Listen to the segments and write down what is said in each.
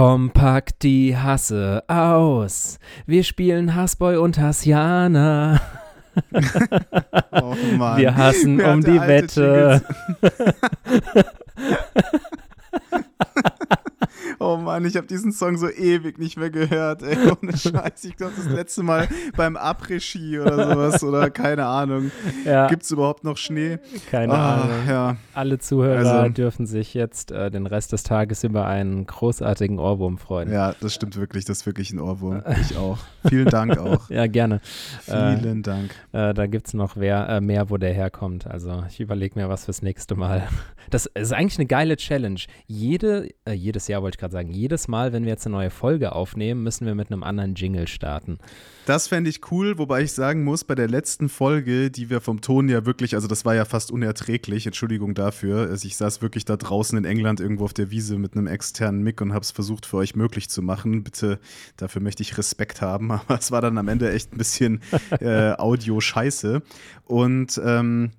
Kompakt die Hasse aus. Wir spielen Hassboy und Hassiana. Oh Mann. Wir hassen um die Wette. Oh Mann, ich habe diesen Song so ewig nicht mehr gehört, ey. Ohne Scheiß. Ich glaube, das letzte Mal beim Après-Ski oder sowas oder keine Ahnung. Ja, Gibt es überhaupt noch Schnee? keine Ah, Ahnung. ja. Alle Zuhörer Also- dürfen sich jetzt äh, den Rest des Tages über einen großartigen Ohrwurm freuen. ja, das stimmt wirklich. Das ist wirklich ein Ohrwurm. Ich auch. Vielen Dank auch. Ja, gerne. Äh, Vielen Dank. Äh, da gibt es noch wer, äh, mehr, wo der herkommt. Also ich überlege mir was fürs nächste Mal. Das ist eigentlich eine geile Challenge. Jede, äh, jedes Jahr wollte ich gerade sagen, jedes Mal, wenn wir jetzt eine neue Folge aufnehmen, müssen wir mit einem anderen Jingle starten. Das fände ich cool, wobei ich sagen muss, bei der letzten Folge, die wir vom Ton ja wirklich, also das war ja fast unerträglich, Entschuldigung dafür. Also ich saß wirklich da draußen in England irgendwo auf der Wiese mit einem externen Mic und habe es versucht für euch möglich zu machen. Bitte, dafür möchte ich Respekt haben, aber es war dann am Ende echt ein bisschen äh, Audio-Scheiße. Und ähm,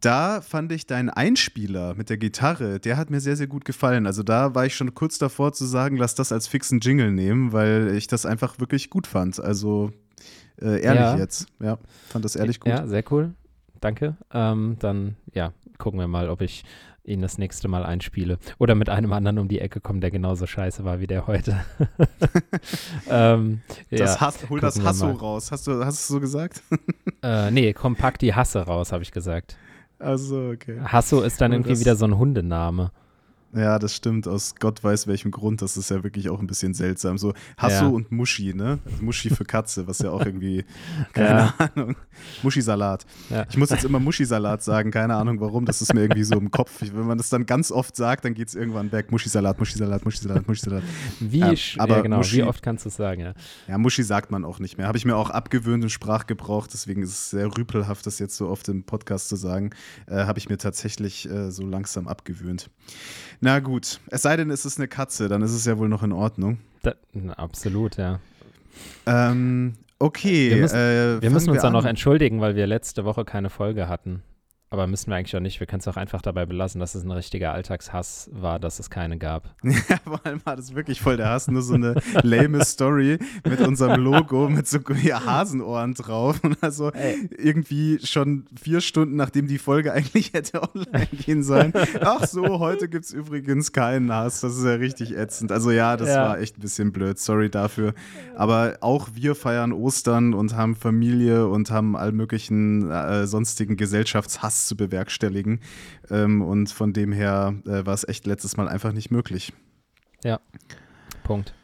da fand ich deinen Einspieler mit der Gitarre, der hat mir sehr, sehr gut gefallen. Also da war ich schon kurz davor zu sagen, lass das als fixen Jingle nehmen, weil ich das einfach wirklich gut fand. Also äh, ehrlich Ja. jetzt. Ja, fand das ehrlich gut. Ja, sehr cool. Danke. Ähm, dann, ja, gucken wir mal, ob ich ihn das nächste Mal einspiele. Oder mit einem anderen um die Ecke komme, der genauso scheiße war wie der heute. ähm, Das ja, Hass, hol das Hasso raus. Hast du, hast du es so gesagt? äh, nee, kompakt die Hasse raus, habe ich gesagt. Also, okay. Hasso ist dann irgendwie das- wieder so ein Hundename. Ja, das stimmt. Aus Gott weiß welchem Grund. Das ist ja wirklich auch ein bisschen seltsam. So Hasso Ja. und Muschi, ne? Also Muschi für Katze, was ja auch irgendwie, keine Ahnung. Muschi-Salat. Ja. Ich muss jetzt immer Muschi-Salat sagen, keine Ahnung warum. Das ist mir irgendwie so im Kopf. Ich, wenn man das dann ganz oft sagt, dann geht es irgendwann weg. Muschi-Salat, Muschi-Salat, Muschi-Salat, Muschi-Salat. Wie, Ja, aber ja, genau, Muschi- wie oft kannst du es sagen, ja? Ja, Muschi sagt man auch nicht mehr. Habe ich mir auch abgewöhnt im Sprachgebrauch, deswegen ist es sehr rüpelhaft, das jetzt so oft im Podcast zu sagen. Äh, Habe ich mir tatsächlich äh, so langsam abgewöhnt. Na gut, es sei denn, es ist eine Katze, dann ist es ja wohl noch in Ordnung. Da, absolut, ja. Ähm, okay. Wir müssen- äh, Wir müssen uns dann noch entschuldigen, weil wir letzte Woche keine Folge hatten. Aber müssen wir eigentlich auch nicht. Wir können es auch einfach dabei belassen, dass es ein richtiger Alltagshass war, dass es keine gab. Ja, vor allem war das wirklich voll der Hass. Nur so eine lame Story mit unserem Logo, mit so Hasenohren drauf. Und also irgendwie schon vier Stunden, nachdem die Folge eigentlich hätte online gehen sollen. Ach so, heute gibt es übrigens keinen Hass. Das ist ja richtig ätzend. Also ja, das Ja. war echt ein bisschen blöd. Sorry dafür. Aber auch wir feiern Ostern und haben Familie und haben all möglichen äh, sonstigen Gesellschaftshass zu bewerkstelligen. Ähm, und von dem her äh, war es echt letztes Mal einfach nicht möglich. Punkt.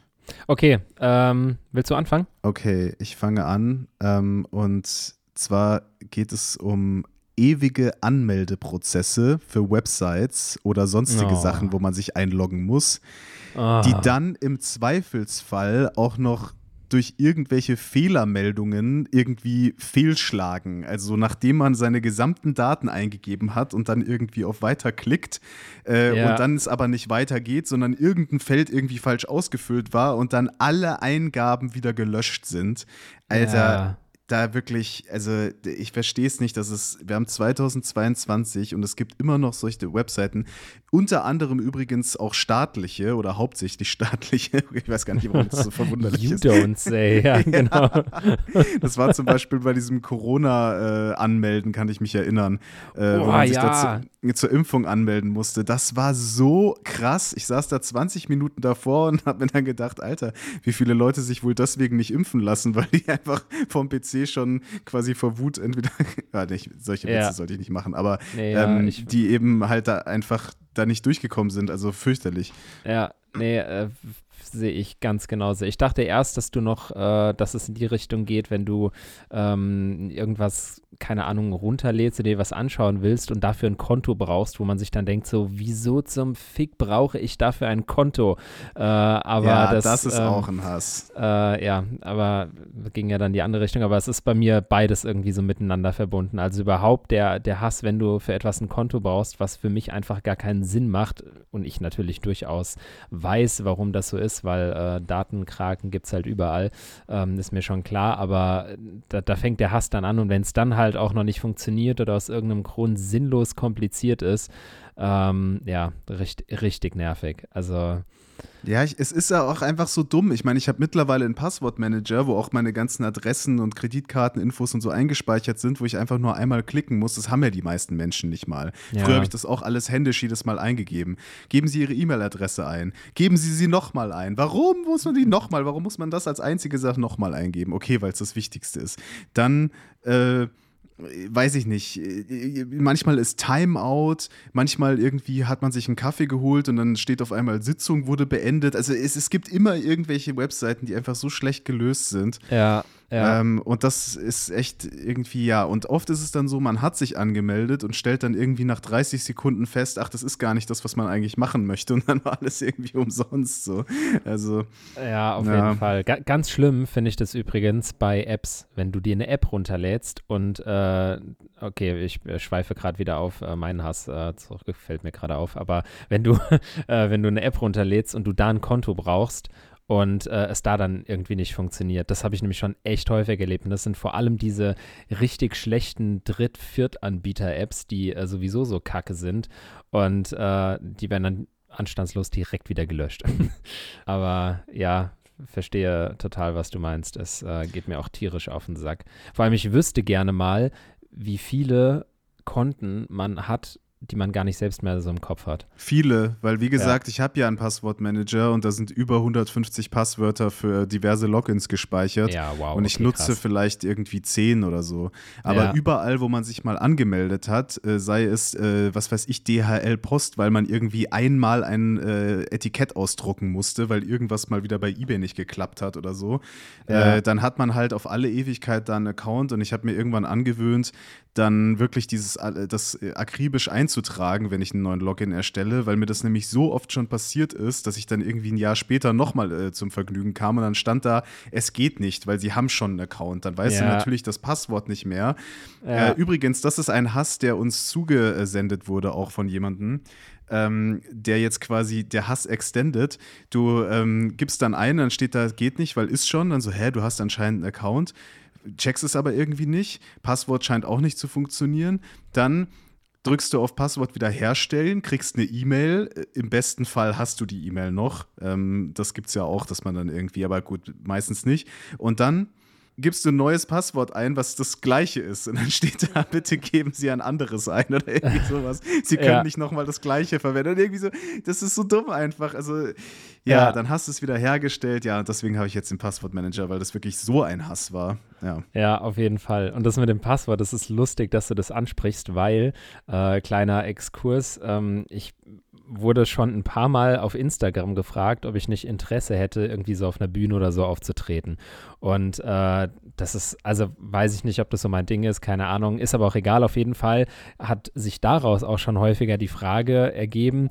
Okay, ähm, willst du anfangen? Okay, ich fange an. Ähm, und zwar geht es um ewige Anmeldeprozesse für Websites oder sonstige Oh. Sachen, wo man sich einloggen muss, Ah, die dann im Zweifelsfall auch noch durch irgendwelche Fehlermeldungen irgendwie fehlschlagen. Also nachdem man seine gesamten Daten eingegeben hat und dann irgendwie auf Weiter klickt äh, Ja. und dann es aber nicht weitergeht, sondern irgendein Feld irgendwie falsch ausgefüllt war und dann alle Eingaben wieder gelöscht sind. Alter, Ja. Da wirklich, also ich verstehe es nicht, dass es, wir haben 2022 und es gibt immer noch solche Webseiten, unter anderem übrigens auch staatliche oder hauptsächlich staatliche, ich weiß gar nicht, warum das so verwunderlich You ist. don't say, ja, genau. Das war zum Beispiel bei diesem Corona-Anmelden, kann ich mich erinnern, äh, wo Oh, ja. da zu, zur Impfung anmelden musste. Das war so krass. Ich saß da 20 Minuten davor und habe mir dann gedacht, Alter, wie viele Leute sich wohl deswegen nicht impfen lassen, weil die einfach vom PC schon quasi vor Wut entweder, ja, nicht, solche Ja. Witze sollte ich nicht machen, aber Nee, ja, ähm, ich- die eben halt da einfach da nicht durchgekommen sind. Also fürchterlich. Ja, nee, äh, sehe ich ganz genauso. Ich dachte erst, dass du noch, äh, dass es in die Richtung geht, wenn du ähm, irgendwas, keine Ahnung, runterlädst oder dir was anschauen willst und dafür ein Konto brauchst, wo man sich dann denkt, so, wieso zum Fick brauche ich dafür ein Konto? Äh, aber ja, das, das, ist ähm, auch ein Hass. Äh, ja, aber ging ja dann die andere Richtung. Aber es ist bei mir beides irgendwie so miteinander verbunden. Also überhaupt der, der Hass, wenn du für etwas ein Konto brauchst, was für mich einfach gar keinen Sinn macht und ich natürlich durchaus weiß, warum das so ist, weil äh, Datenkraken gibt es halt überall, ähm, ist mir schon klar. Aber da, da fängt der Hass dann an und wenn es dann halt auch noch nicht funktioniert oder aus irgendeinem Grund sinnlos kompliziert ist, Ähm, ja, richtig, richtig nervig. Also ja, ich, es ist ja auch einfach so dumm. Ich meine, ich habe mittlerweile einen Passwortmanager, wo auch meine ganzen Adressen und Kreditkarteninfos und so eingespeichert sind, wo ich einfach nur einmal klicken muss. Das haben ja die meisten Menschen nicht mal. Ja. Früher habe ich das auch alles händisch jedes Mal eingegeben. Geben Sie Ihre E-Mail-Adresse ein. Geben Sie sie nochmal ein. Warum muss man die nochmal? Warum muss man das als einzige Sache nochmal eingeben? Okay, weil es das Wichtigste ist. Dann, äh, weiß ich nicht, manchmal ist Timeout, manchmal irgendwie hat man sich einen Kaffee geholt und dann steht auf einmal Sitzung wurde beendet. Also es, es gibt immer irgendwelche Webseiten, die einfach so schlecht gelöst sind. Ja. Ja. Ähm, und das ist echt irgendwie, ja. Und oft ist es dann so, man hat sich angemeldet und stellt dann irgendwie nach 30 Sekunden fest, ach, das ist gar nicht das, was man eigentlich machen möchte. Und dann war alles irgendwie umsonst so. Also. Ja, auf ja. jeden Fall. Ga ganz schlimm finde ich das übrigens bei Apps, wenn du dir eine App runterlädst und, äh, okay, ich schweife gerade wieder auf äh, meinen Hass äh, zurück, fällt mir gerade auf, aber wenn du, äh, wenn du eine App runterlädst und du da ein Konto brauchst und äh, es da dann irgendwie nicht funktioniert. Das habe ich nämlich schon echt häufig erlebt. Und das sind vor allem diese richtig schlechten Dritt-, Viert-Anbieter-Apps, die äh, sowieso so kacke sind. Und äh, die werden dann anstandslos direkt wieder gelöscht. Aber ja, verstehe total, was du meinst. Es äh, geht mir auch tierisch auf den Sack. Vor allem, ich wüsste gerne mal, wie viele Konten man hat die man gar nicht selbst mehr so im Kopf hat. Viele, weil wie gesagt, ja. ich habe ja einen Passwortmanager und da sind über 150 Passwörter für diverse Logins gespeichert. Ja, wow. Und ich okay, nutze krass. vielleicht irgendwie 10 oder so. Aber ja. überall, wo man sich mal angemeldet hat, äh, sei es, äh, was weiß ich, DHL Post, weil man irgendwie einmal ein äh, Etikett ausdrucken musste, weil irgendwas mal wieder bei eBay nicht geklappt hat oder so, ja. Äh, dann hat man halt auf alle Ewigkeit da einen Account und ich habe mir irgendwann angewöhnt, dann wirklich dieses äh, das äh, akribisch einzutragen, wenn ich einen neuen Login erstelle, weil mir das nämlich so oft schon passiert ist, dass ich dann irgendwie ein Jahr später nochmal äh, zum Vergnügen kam und dann stand da, es geht nicht, weil sie haben schon einen Account. Dann weißt ja. du natürlich das Passwort nicht mehr. Ja. Äh, übrigens, das ist ein Hass, der uns zugesendet wurde, auch von jemandem. Ähm, der jetzt quasi der Hass extended. Du ähm, gibst dann ein, dann steht da, geht nicht, weil ist schon. Dann so, hä, du hast anscheinend einen Account checkst es aber irgendwie nicht. Passwort scheint auch nicht zu funktionieren. Dann drückst du auf Passwort wiederherstellen, kriegst eine E-Mail. Im besten Fall hast du die E-Mail noch. Ähm, das gibt es ja auch, dass man dann irgendwie, aber gut, meistens nicht. Und dann gibst du ein neues Passwort ein, was das gleiche ist. Und dann steht da, bitte geben Sie ein anderes ein oder irgendwie sowas. Sie können ja. nicht nochmal das gleiche verwenden. Und irgendwie so, das ist so dumm einfach. Also, ja, ja. dann hast du es wieder hergestellt. Ja, deswegen habe ich jetzt den Passwortmanager, weil das wirklich so ein Hass war. Ja. ja, auf jeden Fall. Und das mit dem Passwort, das ist lustig, dass du das ansprichst, weil, äh, kleiner Exkurs, ähm, ich wurde schon ein paar Mal auf Instagram gefragt, ob ich nicht Interesse hätte, irgendwie so auf einer Bühne oder so aufzutreten. Und äh, das ist, also weiß ich nicht, ob das so mein Ding ist, keine Ahnung, ist aber auch egal. Auf jeden Fall hat sich daraus auch schon häufiger die Frage ergeben,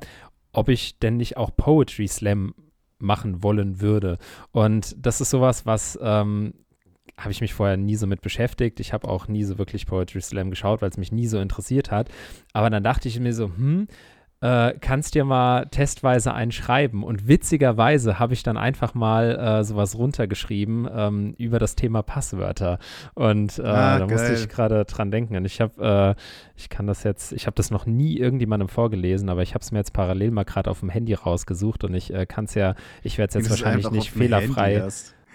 ob ich denn nicht auch Poetry Slam machen wollen würde. Und das ist sowas, was ähm, habe ich mich vorher nie so mit beschäftigt. Ich habe auch nie so wirklich Poetry Slam geschaut, weil es mich nie so interessiert hat. Aber dann dachte ich mir so, hm, äh, kannst dir mal testweise einschreiben. Und witzigerweise habe ich dann einfach mal äh, sowas runtergeschrieben ähm, über das Thema Passwörter. Und äh, ah, da geil. musste ich gerade dran denken. Und ich habe, äh, ich kann das jetzt, ich habe das noch nie irgendjemandem vorgelesen, aber ich habe es mir jetzt parallel mal gerade auf dem Handy rausgesucht und ich äh, kann es ja, ich werde es jetzt wahrscheinlich nicht fehlerfrei.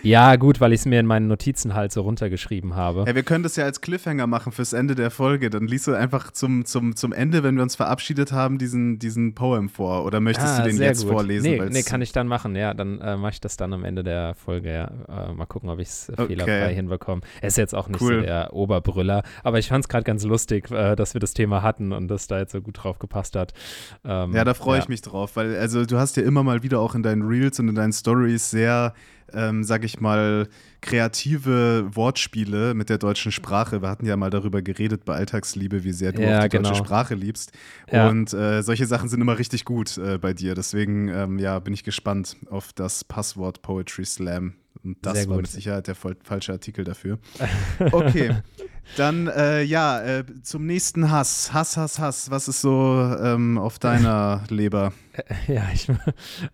Ja, gut, weil ich es mir in meinen Notizen halt so runtergeschrieben habe. Ja, wir können das ja als Cliffhanger machen fürs Ende der Folge. Dann liest du einfach zum, zum, zum Ende, wenn wir uns verabschiedet haben, diesen, diesen Poem vor. Oder möchtest ah, du den jetzt gut. vorlesen? Nee, nee, kann ich dann machen. Ja, dann äh, mache ich das dann am Ende der Folge. Ja. Äh, mal gucken, ob ich es okay. fehlerfrei hinbekomme. Er ist jetzt auch nicht cool. so der Oberbrüller. Aber ich fand es gerade ganz lustig, äh, dass wir das Thema hatten und dass da jetzt so gut drauf gepasst hat. Ähm, ja, da freue ja. ich mich drauf. Weil, also, du hast ja immer mal wieder auch in deinen Reels und in deinen Stories sehr ähm, sag ich mal, kreative Wortspiele mit der deutschen Sprache. Wir hatten ja mal darüber geredet bei Alltagsliebe, wie sehr du ja, auch die genau. deutsche Sprache liebst. Ja. Und äh, solche Sachen sind immer richtig gut äh, bei dir. Deswegen ähm, ja, bin ich gespannt auf das Passwort Poetry Slam. Und das war mit Sicherheit der falsche Artikel dafür. Okay. Dann, äh, ja, äh, zum nächsten Hass. Hass, Hass, Hass. Was ist so ähm, auf deiner Leber? Ja, ich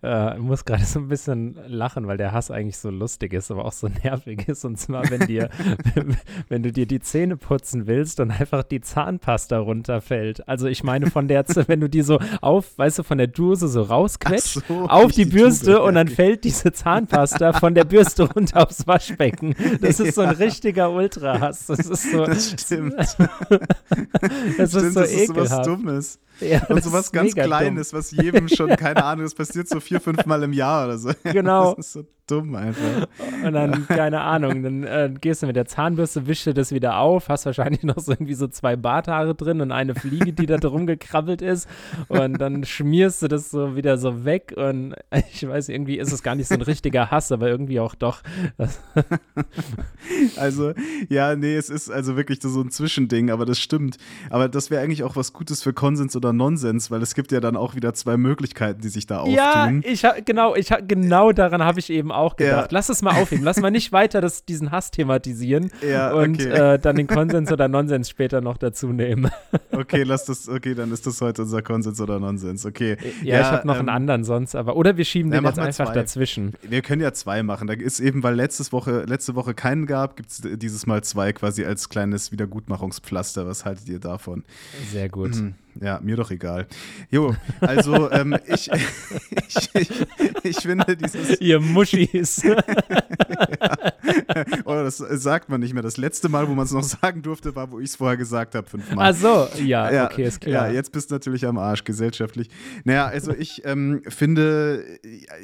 äh, muss gerade so ein bisschen lachen, weil der Hass eigentlich so lustig ist, aber auch so nervig ist. Und zwar, wenn dir, wenn du dir die Zähne putzen willst und einfach die Zahnpasta runterfällt. Also ich meine von der, wenn du die so auf, weißt du, von der Dose so rausquetscht, so, auf die Bürste Tube, und dann fällt diese Zahnpasta von der Bürste runter aufs Waschbecken. Das ist so ein richtiger Ultra-Hass. Das ist so. Das stimmt. das ist stimmt, so das ist so was Dummes. Ja, und sowas ganz Kleines, dumm. was jedem schon, keine Ahnung, das passiert so vier, fünf Mal im Jahr oder so. Genau. So dumm einfach. Und dann, keine Ahnung, dann äh, gehst du mit der Zahnbürste, wischst du das wieder auf, hast wahrscheinlich noch so irgendwie so zwei Barthaare drin und eine Fliege, die da drum gekrabbelt ist. Und dann schmierst du das so wieder so weg. Und ich weiß, irgendwie ist es gar nicht so ein richtiger Hass, aber irgendwie auch doch. also, ja, nee, es ist also wirklich so ein Zwischending, aber das stimmt. Aber das wäre eigentlich auch was Gutes für Konsens oder Nonsens, weil es gibt ja dann auch wieder zwei Möglichkeiten, die sich da auftun. Ja, ich genau, ich genau daran habe ich eben auch gedacht. Ja. Lass es mal aufheben. Lass mal nicht weiter das, diesen Hass thematisieren ja, und okay. äh, dann den Konsens oder Nonsens später noch dazu nehmen. okay, lass das, okay, dann ist das heute unser Konsens oder Nonsens. Okay. Ja, ja ich habe noch ähm, einen anderen sonst, aber oder wir schieben den jetzt einfach zwei. dazwischen. Wir können ja zwei machen. Da ist eben, weil letztes Woche, letzte Woche keinen gab, gibt es dieses Mal zwei quasi als kleines Wiedergutmachungspflaster. Was haltet ihr davon? Sehr gut. Mhm. Ja, mir doch egal. Jo, also ähm, ich, ich, ich, ich, finde dieses. Ihr Muschis. ja. Oh, das sagt man nicht mehr. Das letzte Mal, wo man es noch sagen durfte, war, wo ich es vorher gesagt habe, fünfmal. Ach so, ja, ja, okay, ist klar. Ja, jetzt bist du natürlich am Arsch, gesellschaftlich. Naja, also ich ähm, finde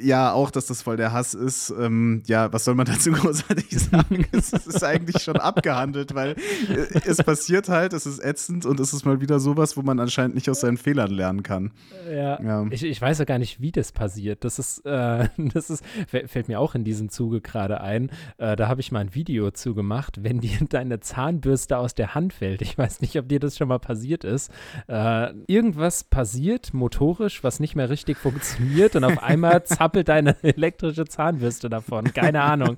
ja auch, dass das voll der Hass ist. Ähm, ja, was soll man dazu großartig sagen? es ist eigentlich schon abgehandelt, weil äh, es passiert halt, es ist ätzend und es ist mal wieder sowas, wo man anscheinend anscheinend nicht aus seinen Fehlern lernen kann. Ja, ja. Ich, ich weiß ja gar nicht, wie das passiert. Das ist, äh, das ist, fällt mir auch in diesem Zuge gerade ein. Äh, da habe ich mal ein Video zu gemacht, wenn dir deine Zahnbürste aus der Hand fällt. Ich weiß nicht, ob dir das schon mal passiert ist. Äh, irgendwas passiert motorisch, was nicht mehr richtig funktioniert und auf einmal zappelt deine elektrische Zahnbürste davon. Keine Ahnung.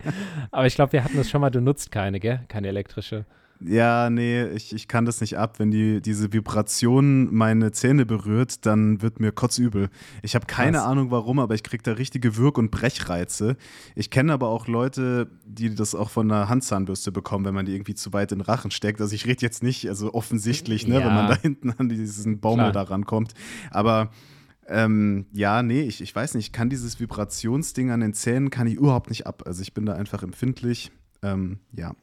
Aber ich glaube, wir hatten das schon mal, du nutzt keine, gell? Keine elektrische. Ja, nee, ich, ich kann das nicht ab. Wenn die, diese Vibration meine Zähne berührt, dann wird mir kotzübel. Ich habe keine Krass. Ahnung warum, aber ich kriege da richtige Wirk- und Brechreize. Ich kenne aber auch Leute, die das auch von einer Handzahnbürste bekommen, wenn man die irgendwie zu weit in den Rachen steckt. Also ich rede jetzt nicht, also offensichtlich, ne, ja. wenn man da hinten an diesen Baumel Klar. da rankommt. Aber ähm, ja, nee, ich, ich weiß nicht, ich kann dieses Vibrationsding an den Zähnen, kann ich überhaupt nicht ab. Also ich bin da einfach empfindlich. Ähm, ja,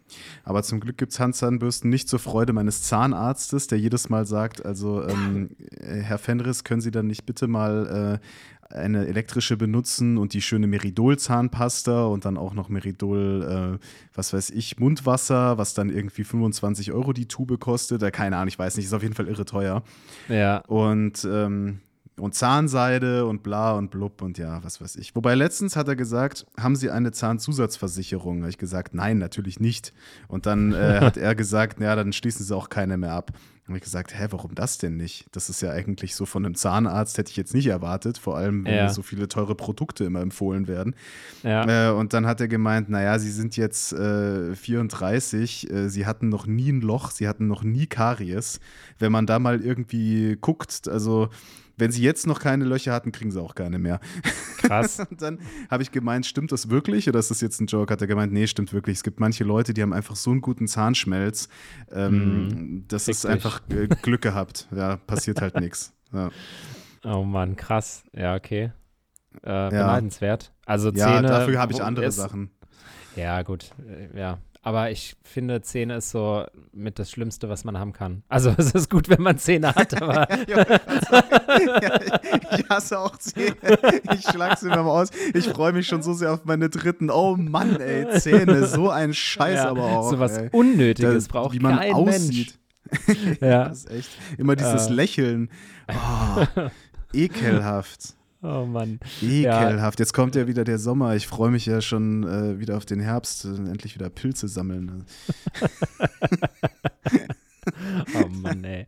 aber zum Glück gibt es Handzahnbürsten nicht zur Freude meines Zahnarztes, der jedes Mal sagt, also ähm, äh, Herr Fenris, können Sie dann nicht bitte mal äh, eine elektrische benutzen und die schöne Meridol-Zahnpasta und dann auch noch Meridol, äh, was weiß ich, Mundwasser, was dann irgendwie 25 Euro die Tube kostet. Äh, keine Ahnung, ich weiß nicht, ist auf jeden Fall irre teuer. Ja. Und ähm, und Zahnseide und bla und blub und ja, was weiß ich. Wobei letztens hat er gesagt, haben Sie eine Zahnzusatzversicherung? Da habe ich gesagt, nein, natürlich nicht. Und dann äh, hat er gesagt, naja, dann schließen Sie auch keine mehr ab. Habe ich gesagt, hä, warum das denn nicht? Das ist ja eigentlich so von einem Zahnarzt, hätte ich jetzt nicht erwartet, vor allem, wenn ja. so viele teure Produkte immer empfohlen werden. Ja. Äh, und dann hat er gemeint, naja, Sie sind jetzt äh, 34, äh, Sie hatten noch nie ein Loch, Sie hatten noch nie Karies. Wenn man da mal irgendwie guckt, also wenn sie jetzt noch keine Löcher hatten, kriegen sie auch keine mehr. Krass. und dann habe ich gemeint, stimmt das wirklich oder ist das jetzt ein Joke? Hat er gemeint, nee, stimmt wirklich. Es gibt manche Leute, die haben einfach so einen guten Zahnschmelz. Ähm, mm, das ist einfach äh, Glück gehabt. Ja, passiert halt nichts. Ja. Oh Mann, krass. Ja, okay. Äh, beneidenswert. Also ja, Zähne. dafür habe ich andere Sachen. Ja, gut. Äh, ja, aber ich finde, Zähne ist so mit das Schlimmste, was man haben kann. Also es ist gut, wenn man Zähne hat, aber. ja, ich hasse auch Zähne. Ich schlage sie mir mal aus. Ich freue mich schon so sehr auf meine dritten. Oh Mann, ey, Zähne, so ein Scheiß ja, aber auch. So was ey. Unnötiges da, braucht wie man kein aussieht. Mensch. ja. Das ist echt. Immer dieses äh. Lächeln. Oh, ekelhaft. Oh Mann. Ekelhaft. Ja. Jetzt kommt ja wieder der Sommer. Ich freue mich ja schon äh, wieder auf den Herbst. Äh, endlich wieder Pilze sammeln. oh Mann, ey.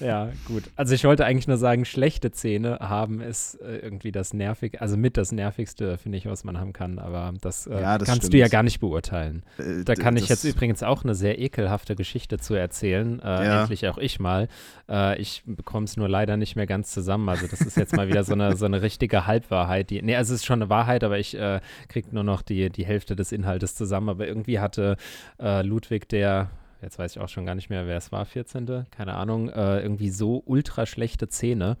Ja, gut. Also ich wollte eigentlich nur sagen, schlechte Zähne haben ist äh, irgendwie das nervig, also mit das nervigste, finde ich, was man haben kann. Aber das, äh, ja, das kannst stimmt. du ja gar nicht beurteilen. Äh, da kann ich jetzt übrigens auch eine sehr ekelhafte Geschichte zu erzählen. Äh, ja. Endlich auch ich mal. Äh, ich bekomme es nur leider nicht mehr ganz zusammen. Also das ist jetzt mal wieder so eine, so eine richtige Halbwahrheit. Die, nee, also es ist schon eine Wahrheit, aber ich kriege nur noch die, die Hälfte des Inhaltes zusammen. Aber irgendwie hatte Ludwig, der jetzt weiß ich auch schon gar nicht mehr, wer es war, 14. Keine Ahnung, äh, irgendwie so ultra schlechte Zähne.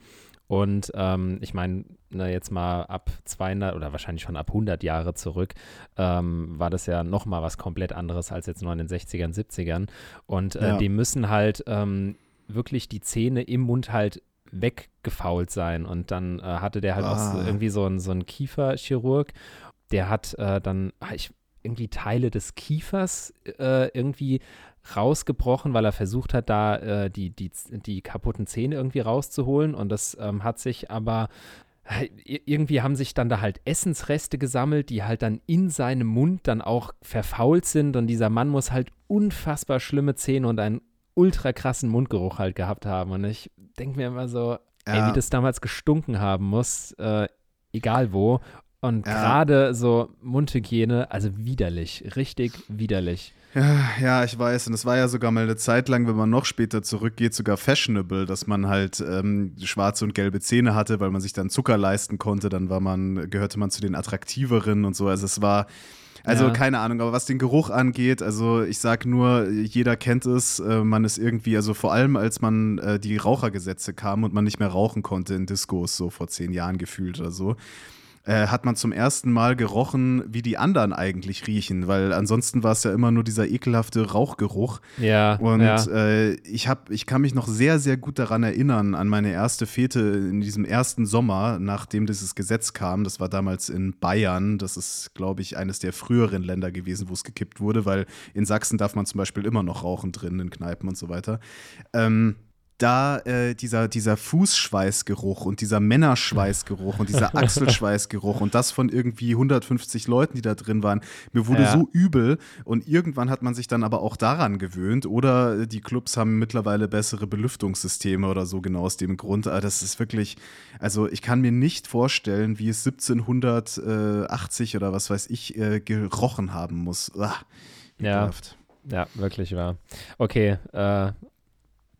Und ähm, ich meine, ne, jetzt mal ab 200 oder wahrscheinlich schon ab 100 Jahre zurück, ähm, war das ja noch mal was komplett anderes als jetzt nur in den 60ern, 70ern. Und äh, ja. die müssen halt ähm, wirklich die Zähne im Mund halt weggefault sein. Und dann äh, hatte der halt ah. auch so, ah. irgendwie so einen so Kieferchirurg, der hat äh, dann, ah, ich, irgendwie Teile des Kiefers äh, irgendwie rausgebrochen, weil er versucht hat, da äh, die, die, die kaputten Zähne irgendwie rauszuholen. Und das ähm, hat sich aber äh, irgendwie haben sich dann da halt Essensreste gesammelt, die halt dann in seinem Mund dann auch verfault sind. Und dieser Mann muss halt unfassbar schlimme Zähne und einen ultra krassen Mundgeruch halt gehabt haben. Und ich denke mir immer so, ja. ey, wie das damals gestunken haben muss, äh, egal wo. Und ja. gerade so Mundhygiene, also widerlich, richtig widerlich. Ja, ja, ich weiß. Und es war ja sogar mal eine Zeit lang, wenn man noch später zurückgeht, sogar fashionable, dass man halt ähm, schwarze und gelbe Zähne hatte, weil man sich dann Zucker leisten konnte. Dann war man, gehörte man zu den attraktiveren und so. Also es war. Also ja. keine Ahnung, aber was den Geruch angeht, also ich sag nur, jeder kennt es, äh, man ist irgendwie, also vor allem als man äh, die Rauchergesetze kam und man nicht mehr rauchen konnte in Discos, so vor zehn Jahren gefühlt oder so, äh, hat man zum ersten Mal gerochen, wie die anderen eigentlich riechen, weil ansonsten war es ja immer nur dieser ekelhafte Rauchgeruch. Ja. Und ja. Äh, ich, hab, ich kann mich noch sehr, sehr gut daran erinnern, an meine erste Fete in diesem ersten Sommer, nachdem dieses Gesetz kam. Das war damals in Bayern. Das ist, glaube ich, eines der früheren Länder gewesen, wo es gekippt wurde, weil in Sachsen darf man zum Beispiel immer noch rauchen drin, in Kneipen und so weiter. Ähm, da äh, dieser, dieser Fußschweißgeruch und dieser Männerschweißgeruch und dieser Achselschweißgeruch und das von irgendwie 150 Leuten, die da drin waren, mir wurde ja. so übel und irgendwann hat man sich dann aber auch daran gewöhnt oder die Clubs haben mittlerweile bessere Belüftungssysteme oder so genau aus dem Grund. Aber das ist wirklich, also ich kann mir nicht vorstellen, wie es 1780 oder was weiß ich äh, gerochen haben muss. Uah, ja. Ja, wirklich wahr. Okay, äh,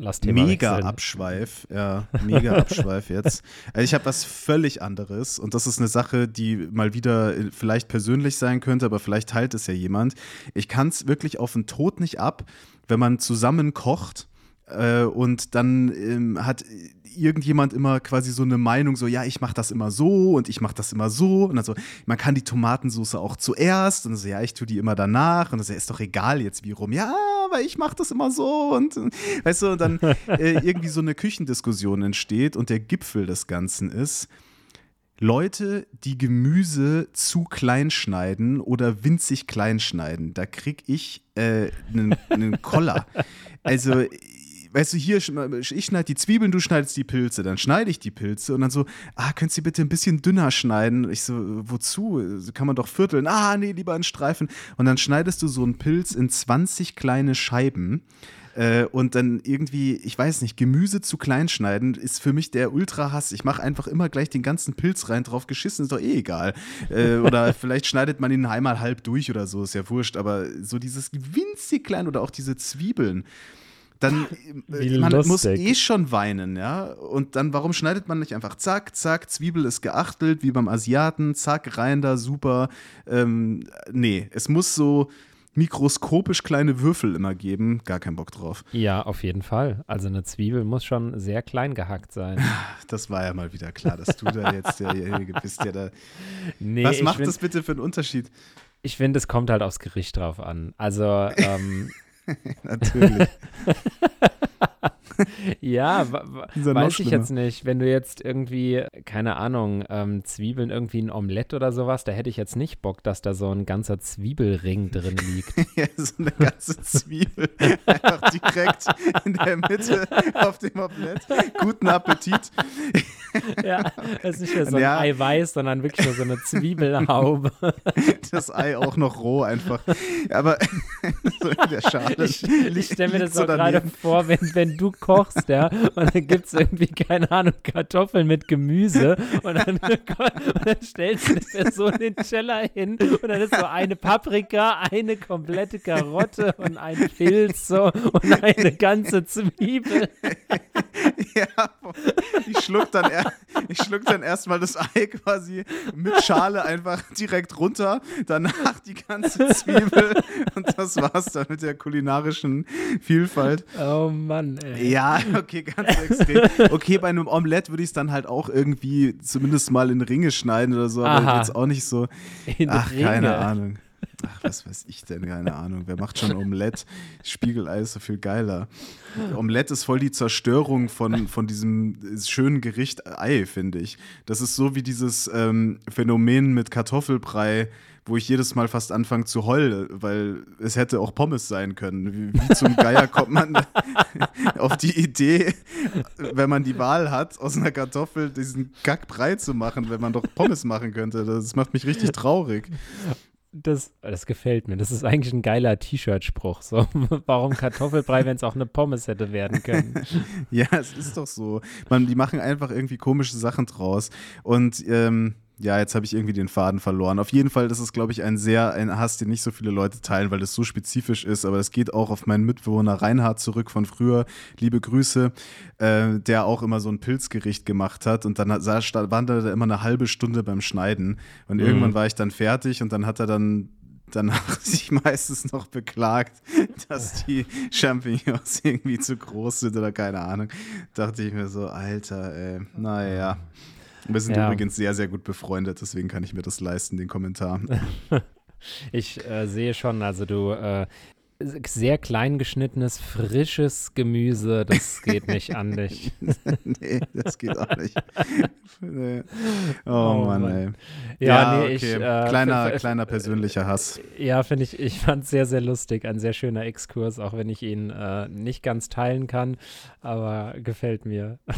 Lass Thema mega wechseln. Abschweif, ja, mega Abschweif jetzt. Also ich habe was völlig anderes und das ist eine Sache, die mal wieder äh, vielleicht persönlich sein könnte, aber vielleicht teilt es ja jemand. Ich kann es wirklich auf den Tod nicht ab, wenn man zusammen kocht äh, und dann ähm, hat irgendjemand immer quasi so eine Meinung, so, ja, ich mache das immer so und ich mache das immer so. Und also, man kann die Tomatensauce auch zuerst und so, ja, ich tue die immer danach. Und so, ist doch egal jetzt wie rum. Ja, aber ich mache das immer so. Und weißt du, und dann äh, irgendwie so eine Küchendiskussion entsteht und der Gipfel des Ganzen ist, Leute, die Gemüse zu klein schneiden oder winzig klein schneiden, da krieg ich einen äh, Koller. Also weißt du, hier, ich schneide die Zwiebeln, du schneidest die Pilze. Dann schneide ich die Pilze und dann so, ah, könntest du bitte ein bisschen dünner schneiden? Ich so, wozu? Kann man doch vierteln. Ah, nee, lieber in Streifen. Und dann schneidest du so einen Pilz in 20 kleine Scheiben. Äh, und dann irgendwie, ich weiß nicht, Gemüse zu klein schneiden ist für mich der Ultra-Hass. Ich mache einfach immer gleich den ganzen Pilz rein, drauf geschissen, ist doch eh egal. Äh, oder vielleicht schneidet man ihn einmal halb durch oder so, ist ja wurscht. Aber so dieses winzig klein oder auch diese Zwiebeln dann Wie man lustig. muss eh schon weinen, ja. Und dann, warum schneidet man nicht einfach zack, zack, Zwiebel ist geachtelt, wie beim Asiaten, zack, rein da, super. Ähm, nee, es muss so mikroskopisch kleine Würfel immer geben, gar keinen Bock drauf. Ja, auf jeden Fall. Also eine Zwiebel muss schon sehr klein gehackt sein. Das war ja mal wieder klar, dass du da jetzt derjenige bist, der da. Nee, Was macht find, das bitte für einen Unterschied? Ich finde, es kommt halt aufs Gericht drauf an. Also, ähm, Natürlich. ja, weiß ich jetzt nicht. Wenn du jetzt irgendwie, keine Ahnung, ähm, Zwiebeln irgendwie ein Omelett oder sowas, da hätte ich jetzt nicht Bock, dass da so ein ganzer Zwiebelring drin liegt. ja, so eine ganze Zwiebel einfach direkt in der Mitte auf dem Omelett. Guten Appetit. ja, es ist nicht mehr so ein ja. Eiweiß, sondern wirklich nur so eine Zwiebelhaube. das Ei auch noch roh einfach. Aber so in der Schale. Ich, ich stelle mir das so gerade vor, wenn, wenn wenn du kochst, ja, und dann gibt es irgendwie, keine Ahnung, Kartoffeln mit Gemüse und dann, und dann stellst du der Person den Teller hin und dann ist so eine Paprika, eine komplette Karotte und ein Pilz so und eine ganze Zwiebel. ja, ich schluck dann, er, ich schluck dann erstmal das Ei quasi mit Schale einfach direkt runter, danach die ganze Zwiebel und das war's dann mit der kulinarischen Vielfalt. Oh Mann, ey. Ja, okay, ganz extrem. Okay, bei einem Omelett würde ich es dann halt auch irgendwie zumindest mal in Ringe schneiden oder so, aber Aha. jetzt auch nicht so. In Ach, Ringe. keine Ahnung. Ach, was weiß ich denn, keine Ahnung. Wer macht schon Omelett? Spiegelei ist so viel geiler. Omelett ist voll die Zerstörung von, von diesem schönen Gericht Ei, finde ich. Das ist so wie dieses ähm, Phänomen mit Kartoffelbrei, wo ich jedes Mal fast anfange zu heulen, weil es hätte auch Pommes sein können. Wie, wie zum Geier kommt man auf die Idee, wenn man die Wahl hat, aus einer Kartoffel diesen Kackbrei zu machen, wenn man doch Pommes machen könnte. Das macht mich richtig traurig. Das, das gefällt mir. Das ist eigentlich ein geiler T-Shirt-Spruch. So, warum Kartoffelbrei, wenn es auch eine Pommes hätte werden können? Ja, es ist doch so. Man, die machen einfach irgendwie komische Sachen draus. Und ähm, ja, jetzt habe ich irgendwie den Faden verloren. Auf jeden Fall, das ist, glaube ich, ein sehr, ein Hass, den nicht so viele Leute teilen, weil das so spezifisch ist. Aber es geht auch auf meinen Mitbewohner Reinhard zurück von früher. Liebe Grüße, äh, der auch immer so ein Pilzgericht gemacht hat. Und dann wanderte er immer eine halbe Stunde beim Schneiden. Und Mhm. irgendwann war ich dann fertig und dann hat er dann danach sich meistens noch beklagt, dass die Champignons irgendwie zu groß sind oder keine Ahnung. Dachte ich mir so, Alter, ey, naja. Wir sind Ja. übrigens sehr, sehr gut befreundet, deswegen kann ich mir das leisten, den Kommentar. Ich äh, sehe schon, also du äh, sehr klein geschnittenes, frisches Gemüse, das geht nicht an dich. nee, das geht auch nicht. nee. Oh, Oh Mann, Mann. ey. Ja, nee, ich, äh, kleiner, kleiner persönlicher Hass. Ja, finde ich, ich fand es sehr, sehr lustig. Ein sehr schöner Exkurs, auch wenn ich ihn äh, nicht ganz teilen kann, aber gefällt mir.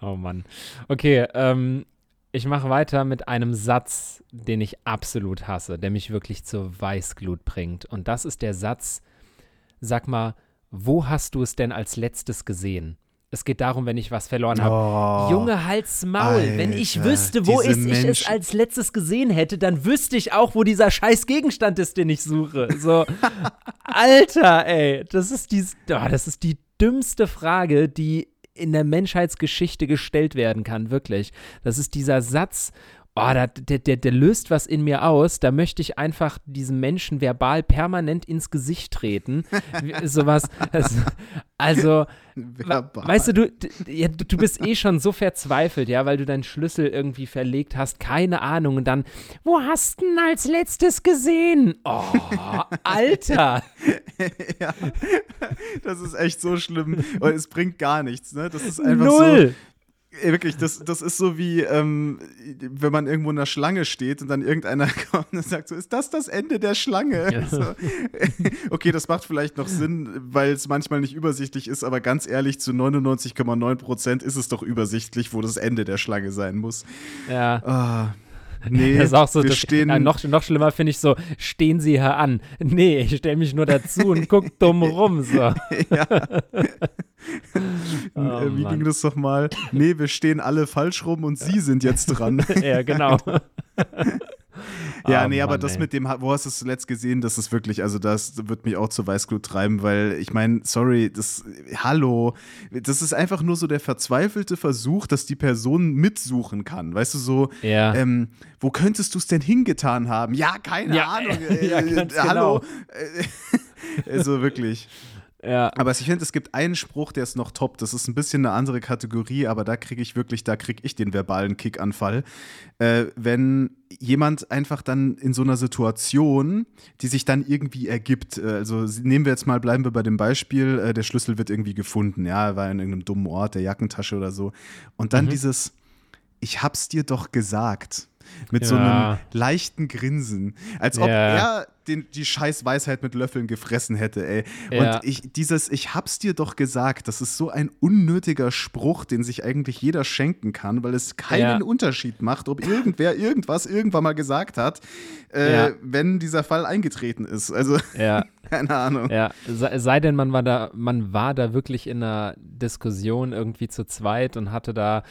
oh Mann. Okay, ähm, ich mache weiter mit einem Satz, den ich absolut hasse, der mich wirklich zur Weißglut bringt. Und das ist der Satz, sag mal, wo hast du es denn als letztes gesehen? Es geht darum, wenn ich was verloren habe. Oh. Junge, halt's Maul. Wenn ich Alter, wüsste, wo ist, ich es als letztes gesehen hätte, dann wüsste ich auch, wo dieser scheiß Gegenstand ist, den ich suche. So, Alter, ey, das ist die, oh, das ist die dümmste Frage, die in der Menschheitsgeschichte gestellt werden kann, wirklich. Das ist dieser Satz, oh, der, der, der löst was in mir aus, da möchte ich einfach diesem Menschen verbal permanent ins Gesicht treten. Sowas, also, Verbal. Weißt du, du, ja, du bist eh schon so verzweifelt, ja, weil du deinen Schlüssel irgendwie verlegt hast, keine Ahnung. Und dann, wo hast du denn als letztes gesehen? Oh, Alter. ja, das ist echt so schlimm. Und es bringt gar nichts, ne? Das ist einfach Null. Wirklich, das, das ist so wie, ähm, wenn man irgendwo in der Schlange steht und dann irgendeiner kommt und sagt so, ist das das Ende der Schlange? Ja. So. Okay, das macht vielleicht noch Sinn, weil es manchmal nicht übersichtlich ist, aber ganz ehrlich, zu 99,9 Prozent ist es doch übersichtlich, wo das Ende der Schlange sein muss. Ja. Ah, nee, das ist auch so, wir das, stehen, ja, noch, noch schlimmer finde ich so, stehen Sie hier an. Nee, ich stelle mich nur dazu und guck dumm rum. So. ja. Oh, äh, wie Mann. ging das doch mal? Nee, wir stehen alle falsch rum und Sie sind jetzt dran. ja, genau. Ja, Oh, nee, aber Mann, das ey. mit dem, wo hast du es zuletzt gesehen, das ist wirklich, also das wird mich auch zur Weißglut treiben, weil ich meine, sorry, das, hallo, das ist einfach nur so der verzweifelte Versuch, dass die Person mitsuchen kann, weißt du, so, Ja. ähm, wo könntest du es denn hingetan haben? Ja, keine Ja, Ahnung, ja, äh, ganz hallo, Äh, also wirklich. Ja. Aber ich finde, es gibt einen Spruch, der ist noch top. Das ist ein bisschen eine andere Kategorie, aber da kriege ich wirklich, da kriege ich den verbalen Kickanfall. Äh, wenn jemand einfach dann in so einer Situation, die sich dann irgendwie ergibt, äh, also nehmen wir jetzt mal, bleiben wir bei dem Beispiel, äh, der Schlüssel wird irgendwie gefunden, ja, er war in irgendeinem dummen Ort, der Jackentasche oder so. Und dann Mhm. dieses, ich hab's dir doch gesagt. Mit ja. so einem leichten Grinsen. Als ob ja. er den, die scheiß Weisheit mit Löffeln gefressen hätte, ey. Ja. Und ich, dieses, ich hab's dir doch gesagt, das ist so ein unnötiger Spruch, den sich eigentlich jeder schenken kann, weil es keinen Unterschied macht, ob irgendwer irgendwas irgendwann mal gesagt hat, äh, wenn dieser Fall eingetreten ist. Also, keine Ahnung. Ja, sei, sei denn, man war da, man war da wirklich in einer Diskussion irgendwie zu zweit und hatte da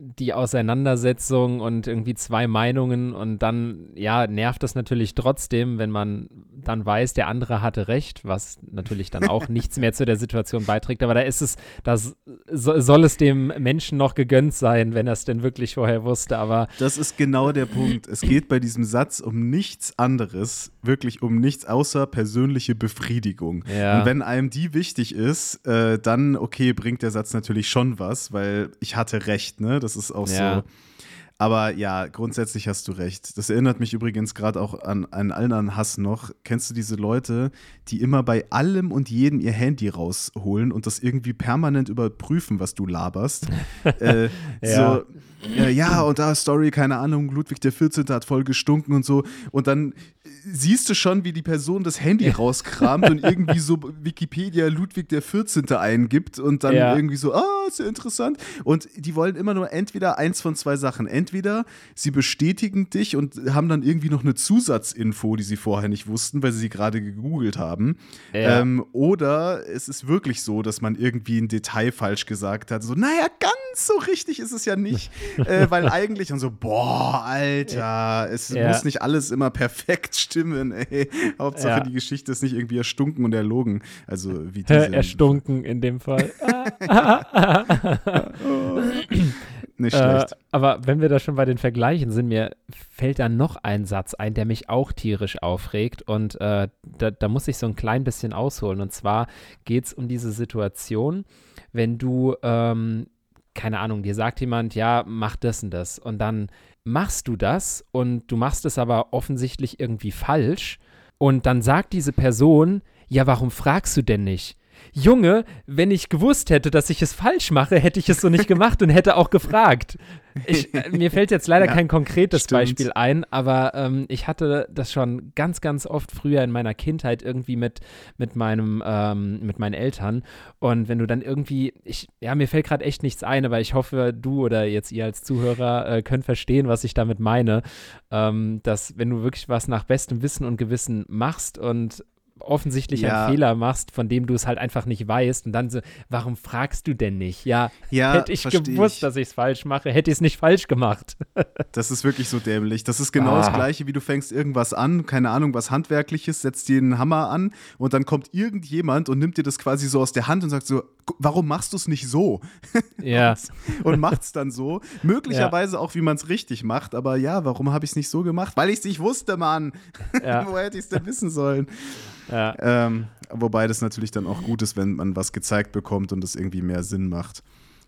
die Auseinandersetzung und irgendwie zwei Meinungen und dann, ja, nervt das natürlich trotzdem, wenn man dann weiß, der andere hatte recht, was natürlich dann auch nichts mehr zu der Situation beiträgt. Aber da ist es, das soll es dem Menschen noch gegönnt sein, wenn er es denn wirklich vorher wusste. Aber das ist genau der Punkt. Es geht bei diesem Satz um nichts anderes, wirklich um nichts außer persönliche Befriedigung. Ja. Und wenn einem die wichtig ist, äh, dann okay, bringt der Satz natürlich schon was, weil ich hatte recht ne? Das ist auch ja. so. Aber ja, grundsätzlich hast du recht. Das erinnert mich übrigens gerade auch an einen anderen Hass noch. Kennst du diese Leute, die immer bei allem und jedem ihr Handy rausholen und das irgendwie permanent überprüfen, was du laberst? äh, ja. So, äh, ja, und da Story, keine Ahnung, Ludwig der 14. hat voll gestunken und so. Und dann siehst du schon, wie die Person das Handy rauskramt und irgendwie so Wikipedia Ludwig der 14. eingibt und dann ja. irgendwie so, ah, ist ja interessant. Und die wollen immer nur entweder eins von zwei Sachen. Entweder sie bestätigen dich und haben dann irgendwie noch eine Zusatzinfo, die sie vorher nicht wussten, weil sie sie gerade gegoogelt haben. Ja. Ähm, oder es ist wirklich so, dass man irgendwie ein Detail falsch gesagt hat. So, naja, ganz so richtig ist es ja nicht. äh, weil eigentlich und so, boah, Alter, es ja. muss nicht alles immer perfekt stimmen, ey. Hauptsache ja. die Geschichte ist nicht irgendwie erstunken und erlogen. Also wie diese. Erstunken in dem Fall. nicht schlecht. Äh, aber wenn wir da schon bei den Vergleichen sind, mir fällt da noch ein Satz ein, der mich auch tierisch aufregt. Und äh, da, da muss ich so ein klein bisschen ausholen. Und zwar geht es um diese Situation, wenn du ähm, keine Ahnung, dir sagt jemand, ja, mach das und das. Und dann machst du das und du machst es aber offensichtlich irgendwie falsch. Und dann sagt diese Person, ja, warum fragst du denn nicht? Junge, wenn ich gewusst hätte, dass ich es falsch mache, hätte ich es so nicht gemacht und hätte auch gefragt. Ich, äh, mir fällt jetzt leider ja, kein konkretes stimmt. Beispiel ein, aber ähm, ich hatte das schon ganz, ganz oft früher in meiner Kindheit irgendwie mit, mit, meinem, ähm, mit meinen Eltern. Und wenn du dann irgendwie, ich, ja, mir fällt gerade echt nichts ein, aber ich hoffe, du oder jetzt ihr als Zuhörer äh, könnt verstehen, was ich damit meine. Ähm, dass, wenn du wirklich was nach bestem Wissen und Gewissen machst und offensichtlich ja. einen Fehler machst, von dem du es halt einfach nicht weißt und dann so, warum fragst du denn nicht? Ja, ja hätte ich gewusst, ich. dass ich es falsch mache, hätte ich es nicht falsch gemacht. das ist wirklich so dämlich. Das ist genau ah. das Gleiche, wie du fängst irgendwas an, keine Ahnung, was Handwerkliches, setzt dir einen Hammer an und dann kommt irgendjemand und nimmt dir das quasi so aus der Hand und sagt so, warum machst du es nicht so? Ja. und, macht es dann so. Möglicherweise ja. auch, wie man es richtig macht, aber ja, warum habe ich es nicht so gemacht? Weil ich es nicht wusste, Mann. Ja. Wo hätte ich es denn wissen sollen? Ja. Ähm, wobei das natürlich dann auch gut ist, wenn man was gezeigt bekommt und es irgendwie mehr Sinn macht.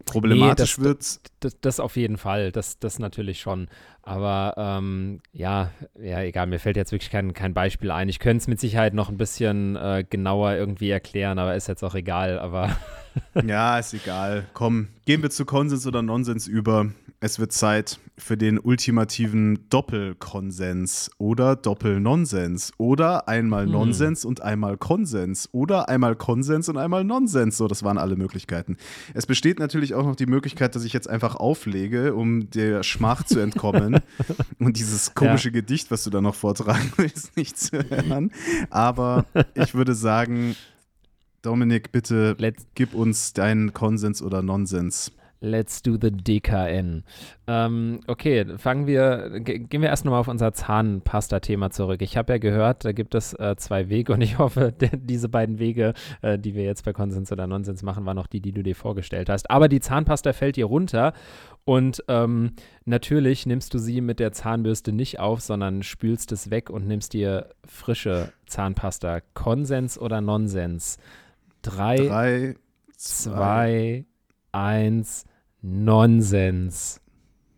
Problematisch nee, wird das, das, auf jeden Fall, das, das natürlich schon. Aber ähm, ja, ja, egal, mir fällt jetzt wirklich kein, kein Beispiel ein. Ich könnte es mit Sicherheit noch ein bisschen äh, genauer irgendwie erklären, aber ist jetzt auch egal. Aber ja, ist egal. Komm, gehen wir zu Konsens oder Nonsens über. Es wird Zeit für den ultimativen Doppelkonsens oder Doppelnonsens oder einmal hm. Nonsens und einmal Konsens oder einmal Konsens und einmal Nonsens. So, das waren alle Möglichkeiten. Es besteht natürlich auch noch die Möglichkeit, dass ich jetzt einfach auflege, um der Schmach zu entkommen und dieses komische ja. Gedicht, was du da noch vortragen willst, nicht zu hören. Aber ich würde sagen, Dominik, bitte Let's gib uns deinen Konsens oder Nonsens. Let's do the DKN. Ähm, okay, fangen wir, gehen wir erst nochmal auf unser Zahnpasta-Thema zurück. Ich habe ja gehört, da gibt es äh, zwei Wege und ich hoffe, diese beiden Wege, äh, die wir jetzt bei Konsens oder Nonsens machen, waren noch die, die du dir vorgestellt hast. Aber die Zahnpasta fällt dir runter und ähm, natürlich nimmst du sie mit der Zahnbürste nicht auf, sondern spülst es weg und nimmst dir frische Zahnpasta. Konsens oder Nonsens? Drei, Drei zwei, zwei eins. Nonsens.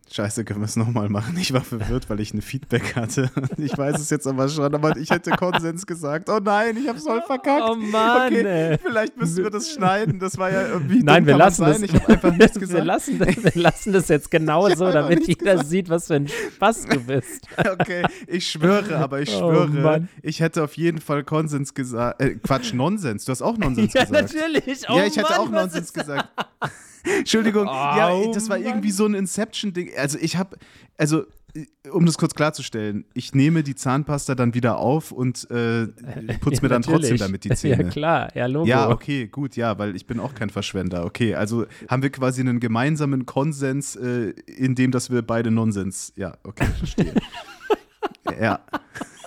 Scheiße, können wir es nochmal machen? Ich war verwirrt, weil ich ein Feedback hatte. Ich weiß es jetzt aber schon, aber ich hätte Konsens gesagt. Oh nein, ich habe voll verkackt. Oh Mann, okay, ey. vielleicht müssen wir das schneiden. Das war ja irgendwie. Nein, wir lassen das. Ich habe einfach nichts wir, gesagt. lassen das wir lassen das jetzt genau Ich so, damit jeder gesagt. sieht, was für ein Spaß du bist. Okay, ich schwöre, aber ich Oh, schwöre, Mann. ich hätte auf jeden Fall Konsens gesagt. Äh, Quatsch, Nonsens. Du hast auch Nonsens ja, gesagt. natürlich. Oh ja, ich hätte Mann, auch was Nonsens gesagt. Entschuldigung, ja, Oh, das war irgendwie so ein Inception-Ding. Also ich habe, also äh, um das kurz klarzustellen, ich nehme die Zahnpasta dann wieder auf und äh, putze mir Ja, dann trotzdem damit die Zähne. Ja, klar. Ja, Logo. Ja, okay, gut, ja, weil ich bin auch kein Verschwender. Okay, also haben wir quasi einen gemeinsamen Konsens, äh, in dem, dass wir beide Nonsens. Ja, okay, verstehe. ja,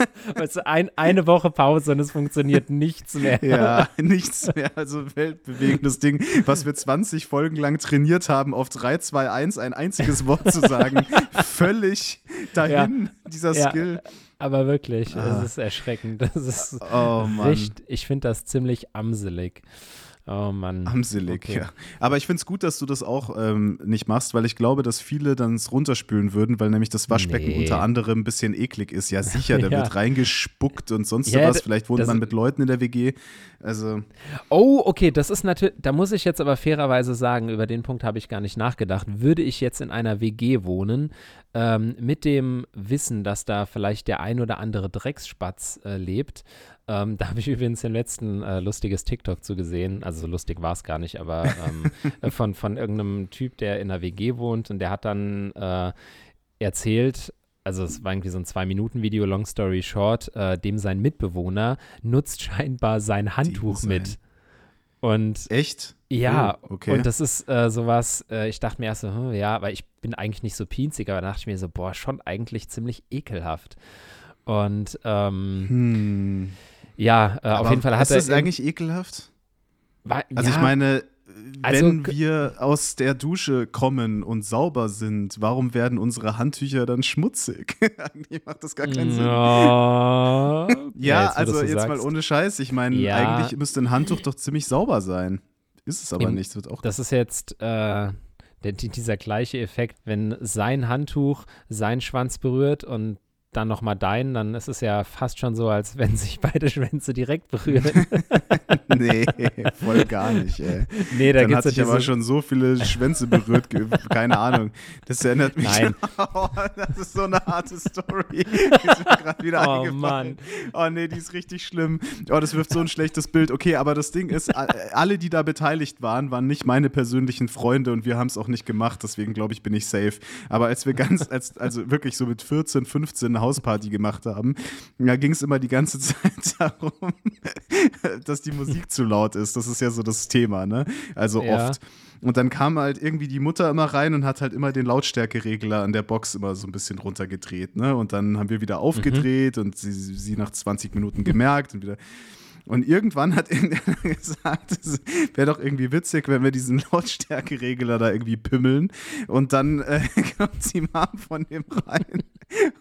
Weißt du, ein, eine Woche Pause und es funktioniert nichts mehr. ja, nichts mehr. Also weltbewegendes Ding, was wir 20 Folgen lang trainiert haben, auf 3, 2, 1 ein einziges Wort zu sagen. Völlig dahin, dieser Ja. Skill. Aber wirklich, Ah. es ist erschreckend. Das ist Oh Mann. richtig, ich finde das ziemlich amselig. Oh Mann. Amselig, Okay. ja. Aber ich finde es gut, dass du das auch ähm, nicht machst, weil ich glaube, dass viele dann es runterspülen würden, weil nämlich das Waschbecken Nee. unter anderem ein bisschen eklig ist. Ja, sicher, da Ja. wird reingespuckt und sonst Ja, was. Vielleicht wohnt man mit Leuten in der WG. Also, Oh, okay, das ist natürlich, da muss ich jetzt aber fairerweise sagen, über den Punkt habe ich gar nicht nachgedacht. Würde ich jetzt in einer WG wohnen, ähm, mit dem Wissen, dass da vielleicht der ein oder andere Drecksspatz äh, lebt, ähm, da habe ich übrigens den letzten äh, lustiges TikTok zu gesehen, also so lustig war es gar nicht, aber ähm, äh, von, von irgendeinem Typ, der in einer WG wohnt und der hat dann äh, erzählt, also es war irgendwie so ein Zwei-Minuten-Video, Long Story Short, äh, dem sein Mitbewohner nutzt scheinbar sein Handtuch sein. mit. Und echt? ja, Oh, okay. und das ist äh, sowas, äh, ich dachte mir erst so, hm, ja, weil ich bin eigentlich nicht so pinzig, aber da dachte ich mir so, boah, schon eigentlich ziemlich ekelhaft. Und ähm, Hm. Ja, äh, auf jeden Fall hat ist er. das eigentlich ekelhaft? war, Also ja, ich meine, Also wenn k- wir aus der Dusche kommen und sauber sind, warum werden unsere Handtücher dann schmutzig? Eigentlich macht das gar keinen Sinn. Ja, Ja, jetzt, also jetzt mal sagst. ohne Scheiß. Ich meine, Ja. eigentlich müsste ein Handtuch doch ziemlich sauber sein. Ist es aber Im- nicht. Es wird auch Das ist jetzt äh, der, die, dieser gleiche Effekt, wenn sein Handtuch seinen Schwanz berührt und dann nochmal deinen, dann ist es ja fast schon so, als wenn sich beide Schwänze direkt berühren. nee, voll gar nicht, ey. nee, da Dann hat sich aber schon so viele Schwänze berührt, keine Ahnung. Das erinnert mich. Nein. Oh, das ist so eine harte Story. Oh, eingefallen. Oh nee, die ist richtig schlimm. Oh, das wirft so ein schlechtes Bild. Okay, aber das Ding ist, alle, die da beteiligt waren, waren nicht meine persönlichen Freunde und wir haben es auch nicht gemacht. Deswegen glaube ich, bin ich safe. Aber als wir ganz, als, also wirklich so mit 14, 15 eine Hausparty gemacht haben, da ging es immer die ganze Zeit darum, dass die Musik zu laut ist. Das ist ja so das Thema, ne? Also Ja. oft. Und dann kam halt irgendwie die Mutter immer rein und hat halt immer den Lautstärkeregler an der Box immer so ein bisschen runtergedreht, ne? Und dann haben wir wieder aufgedreht und sie, sie nach 20 Minuten gemerkt und wieder. Und irgendwann hat irgendeiner gesagt, es wäre doch irgendwie witzig, wenn wir diesen Lautstärkeregler da irgendwie pimmeln. Und dann äh, kommt die Mom von dem rein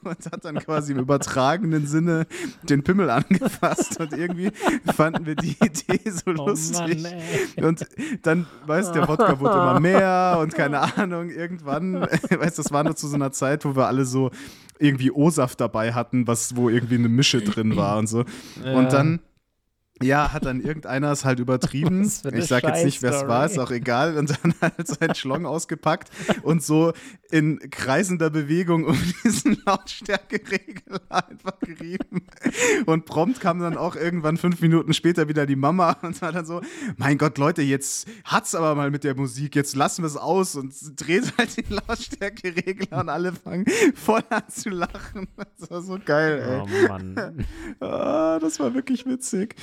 und hat dann quasi im übertragenen Sinne den Pimmel angefasst. Und irgendwie fanden wir die Idee so Oh lustig. Mann. Und dann, weißt der Wodka wurde immer mehr und keine Ahnung, irgendwann, weißt das war nur zu so einer Zeit, wo wir alle so irgendwie O-Saft dabei hatten, was, wo irgendwie eine Mische drin war und so. Ja. Und dann, ja, hat dann irgendeiner es halt übertrieben. Ich sag jetzt nicht, wer es war, ist auch egal. Und dann halt seinen Schlong ausgepackt und so in kreisender Bewegung um diesen Lautstärkeregler einfach gerieben. Und prompt kam dann auch irgendwann fünf Minuten später wieder die Mama und war dann so: Mein Gott, Leute, jetzt hat's aber mal mit der Musik, jetzt lassen wir es aus und dreht halt den Lautstärkeregler und alle fangen voll an zu lachen. Das war so geil, ey. Oh Mann. Ah, das war wirklich witzig.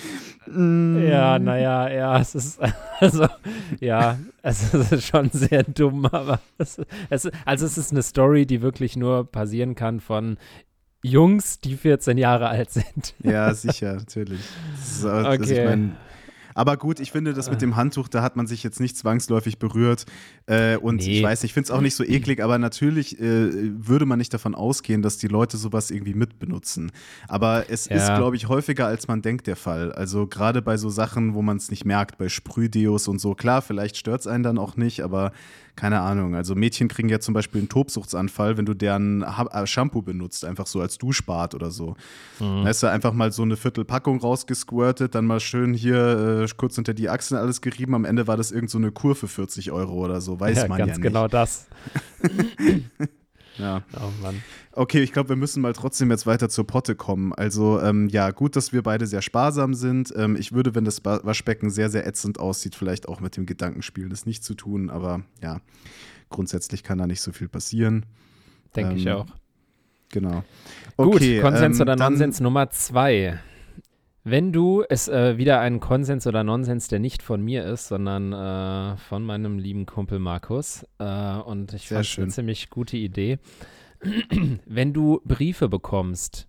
Mm. Ja, naja, ja, es ist, also, ja, es ist schon sehr dumm, aber es, es, also es ist eine Story, die wirklich nur passieren kann von Jungs, die 14 Jahre alt sind. Ja, sicher, natürlich. Das ist, also ich Okay. mein, aber gut, ich finde, das mit dem Handtuch, da hat man sich jetzt nicht zwangsläufig berührt. Äh, und Nee. ich weiß nicht, ich finde es auch nicht so eklig, aber natürlich äh, würde man nicht davon ausgehen, dass die Leute sowas irgendwie mitbenutzen. Aber es ist, Ja. glaube ich, häufiger, als man denkt, der Fall. Also gerade bei so Sachen, wo man es nicht merkt, bei Sprühdeos und so. Klar, vielleicht stört es einen dann auch nicht, aber keine Ahnung. Also Mädchen kriegen ja zum Beispiel einen Tobsuchtsanfall, wenn du deren äh, Shampoo benutzt, einfach so als Duschbad oder so. Mhm. Da ist da einfach mal so eine Viertelpackung rausgesquirtet, dann mal schön hier äh, kurz unter die Achseln alles gerieben. Am Ende war das irgend so eine Kur für 40 Euro oder so, weiß ja, man ja nicht. Ganz genau das. Ja. Oh Mann. Okay, ich glaube, wir müssen mal trotzdem jetzt weiter zur Potte kommen. Also, ähm, ja, gut, dass wir beide sehr sparsam sind. Ähm, ich würde, wenn das Waschbecken sehr, sehr ätzend aussieht, vielleicht auch mit dem Gedankenspiel das nicht zu tun. Aber ja, grundsätzlich kann da nicht so viel passieren. Denke ähm, ich auch. Genau. Okay, Gut, Konsens ähm, oder Nonsens Nummer zwei. Wenn du es äh, wieder ein Konsens oder Nonsens, der nicht von mir ist, sondern äh, von meinem lieben Kumpel Markus, äh, und ich finde es eine ziemlich gute Idee. Wenn du Briefe bekommst,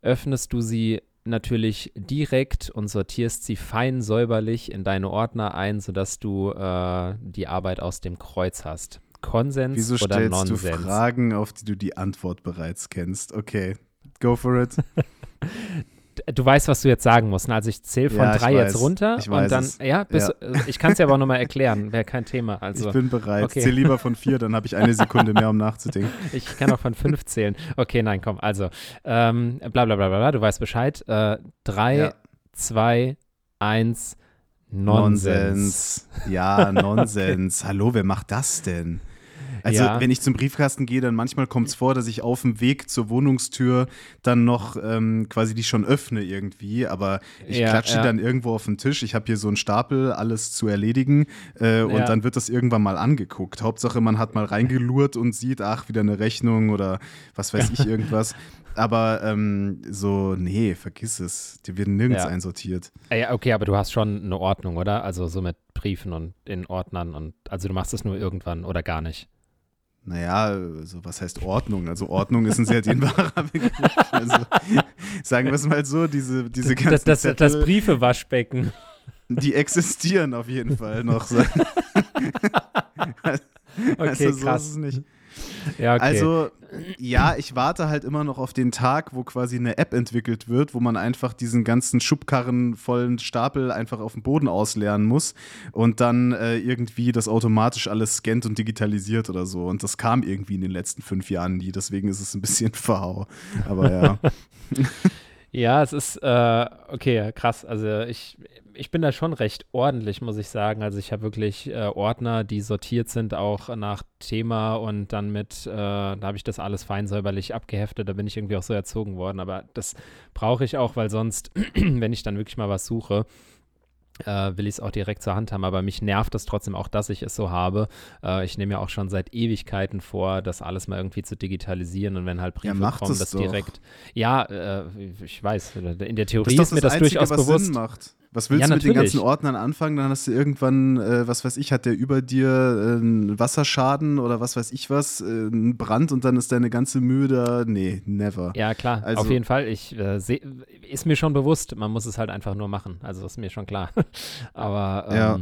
öffnest du sie natürlich direkt und sortierst sie fein säuberlich in deine Ordner ein, sodass du äh, die Arbeit aus dem Kreuz hast. Konsens Wieso oder Nonsens? Wieso stellst du Fragen, auf die du die Antwort bereits kennst? Okay, go for it. du weißt, was du jetzt sagen musst. Ne? Also ich zähle von ja, drei jetzt runter ich und dann, es. ja, bis, ja. Äh, ich kann es ja aber nochmal erklären, wäre kein Thema. Also, ich bin bereit. Okay. Zähl lieber von vier, dann habe ich eine Sekunde mehr, um nachzudenken. Ich kann auch von fünf zählen. Okay, nein, komm, also, ähm, bla bla bla bla, du weißt Bescheid. Äh, drei, ja. zwei, eins, Nonsens. Nonsens. Ja, Nonsens. Hallo, wer macht das denn? Also ja. wenn ich zum Briefkasten gehe, dann manchmal kommt es vor, dass ich auf dem Weg zur Wohnungstür dann noch ähm, quasi die schon öffne irgendwie, aber ich ja, klatsche ja. dann irgendwo auf den Tisch. Ich habe hier so einen Stapel, alles zu erledigen äh, und ja. dann wird das irgendwann mal angeguckt. Hauptsache, man hat mal reingelurrt und sieht, ach, wieder eine Rechnung oder was weiß ich, irgendwas. Aber ähm, so, nee, vergiss es. Die werden nirgends einsortiert. Ja, okay, aber du hast schon eine Ordnung, oder? Also so mit Briefen und in Ordnern und also du machst es nur irgendwann oder gar nicht. Naja, also was heißt Ordnung? Also Ordnung ist ein sehr dehnbarer Begriff. Also, sagen wir es mal so, diese, diese ganzen Das, das, Zettel, das Briefewaschbecken. Die existieren auf jeden Fall noch. okay, also, so krass. ist es nicht. Ja, okay. Also, ja, ich warte halt immer noch auf den Tag, wo quasi eine App entwickelt wird, wo man einfach diesen ganzen Schubkarren vollen Stapel einfach auf dem Boden ausleeren muss und dann äh, irgendwie das automatisch alles scannt und digitalisiert oder so. Und das kam irgendwie in den letzten fünf Jahren nie, deswegen ist es ein bisschen verhau. Aber ja. ja, es ist, äh, okay, krass. Also ich, ich bin da schon recht ordentlich, muss ich sagen. Also ich habe wirklich äh, Ordner, die sortiert sind, auch nach Thema und dann mit, äh, da habe ich das alles fein säuberlich abgeheftet. Da bin ich irgendwie auch so erzogen worden. Aber das brauche ich auch, weil sonst, wenn ich dann wirklich mal was suche, äh, will ich es auch direkt zur Hand haben, aber mich nervt es trotzdem auch, dass ich es so habe. Äh, ich nehme ja auch schon seit Ewigkeiten vor, das alles mal irgendwie zu digitalisieren und wenn halt Briefe ja, kommen, das doch. direkt. Ja, äh, ich weiß, in der Theorie ist, ist mir das Einzige, durchaus bewusst. Was willst ja, du mit den ganzen Ordnern anfangen? Dann hast du irgendwann, äh, was weiß ich, hat der über dir äh, einen Wasserschaden oder was weiß ich was, äh, einen Brand und dann ist deine ganze Mühe da. Nee, never. Ja, klar, also, auf jeden Fall. Ich äh, seh, ist mir schon bewusst, man muss es halt einfach nur machen. Also ist mir schon klar. Aber ähm, ja.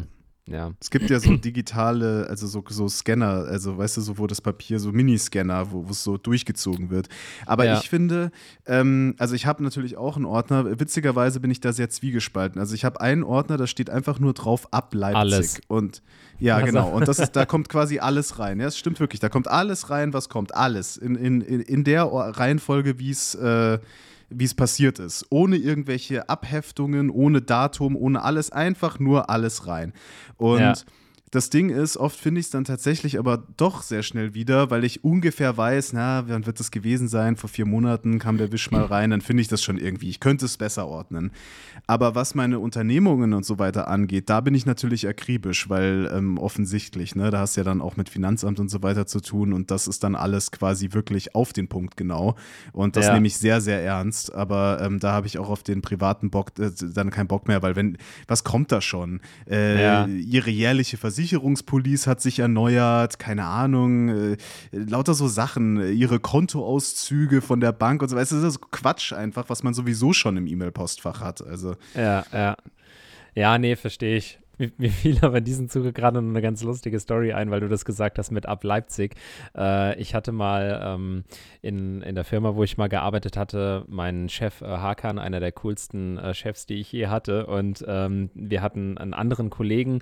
Ja. Es gibt ja so digitale, also so, so Scanner, also weißt du, so wo das Papier, so Miniscanner, wo es so durchgezogen wird. Aber ja. ich finde, ähm, also ich habe natürlich auch einen Ordner, witzigerweise bin ich da sehr zwiegespalten. Also ich habe einen Ordner, da steht einfach nur drauf ab Leipzig. Alles. Und ja, also. genau. Und das ist, da kommt quasi alles rein. Ja, es stimmt wirklich. Da kommt alles rein, was kommt. Alles. In, in, in der Reihenfolge, wie es äh, wie es passiert ist. Ohne irgendwelche Abheftungen, ohne Datum, ohne alles, einfach nur alles rein. Und ja. Das Ding ist, oft finde ich es dann tatsächlich aber doch sehr schnell wieder, weil ich ungefähr weiß, na, wann wird das gewesen sein? Vor vier Monaten kam der Wisch mal rein, dann finde ich das schon irgendwie. Ich könnte es besser ordnen. Aber was meine Unternehmungen und so weiter angeht, da bin ich natürlich akribisch, weil ähm, offensichtlich, ne, da hast du ja dann auch mit Finanzamt und so weiter zu tun und das ist dann alles quasi wirklich auf den Punkt genau. Und das ja. nehme ich sehr, sehr ernst. Aber ähm, da habe ich auch auf den privaten Bock äh, dann keinen Bock mehr, weil wenn, was kommt da schon? Äh, ja. Ihre jährliche Versicherung Versicherungspolice hat sich erneuert, keine Ahnung, äh, lauter so Sachen, ihre Kontoauszüge von der Bank und so weiter. Das ist Quatsch einfach, was man sowieso schon im E-Mail-Postfach hat. Also. Ja, ja. Ja, nee, verstehe ich. Mir, fiel aber in diesem Zuge gerade noch eine ganz lustige Story ein, weil du das gesagt hast mit ab Leipzig. Äh, ich hatte mal ähm, in, in der Firma, wo ich mal gearbeitet hatte, meinen Chef äh, Hakan, einer der coolsten äh, Chefs, die ich je hatte. Und ähm, wir hatten einen anderen Kollegen,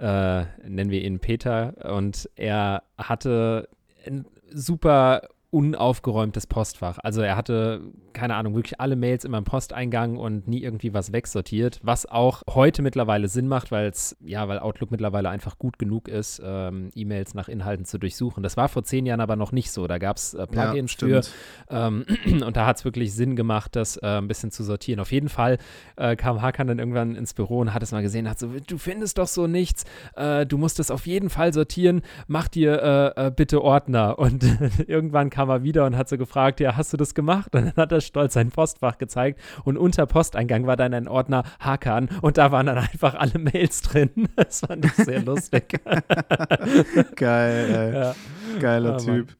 äh, nennen wir ihn Peter, und er hatte ein super unaufgeräumtes Postfach. Also er hatte, keine Ahnung, wirklich alle Mails immer im Posteingang und nie irgendwie was wegsortiert, was auch heute mittlerweile Sinn macht, weil es, ja, weil Outlook mittlerweile einfach gut genug ist, ähm, E-Mails nach Inhalten zu durchsuchen. Das war vor zehn Jahren aber noch nicht so. Da gab es äh, Plugins ja, für ähm, und da hat es wirklich Sinn gemacht, das äh, ein bisschen zu sortieren. Auf jeden Fall äh, kam Hakan dann irgendwann ins Büro und hat es mal gesehen, hat so, du findest doch so nichts, äh, du musst es auf jeden Fall sortieren, mach dir äh, äh, bitte Ordner. Und irgendwann kam kam er wieder und hat so gefragt, ja, hast du das gemacht? Und dann hat er stolz sein Postfach gezeigt und unter Posteingang war dann ein Ordner Hakan und da waren dann einfach alle Mails drin. Das fand ich sehr lustig. Geil, ey. Ja. Geiler oh, Typ.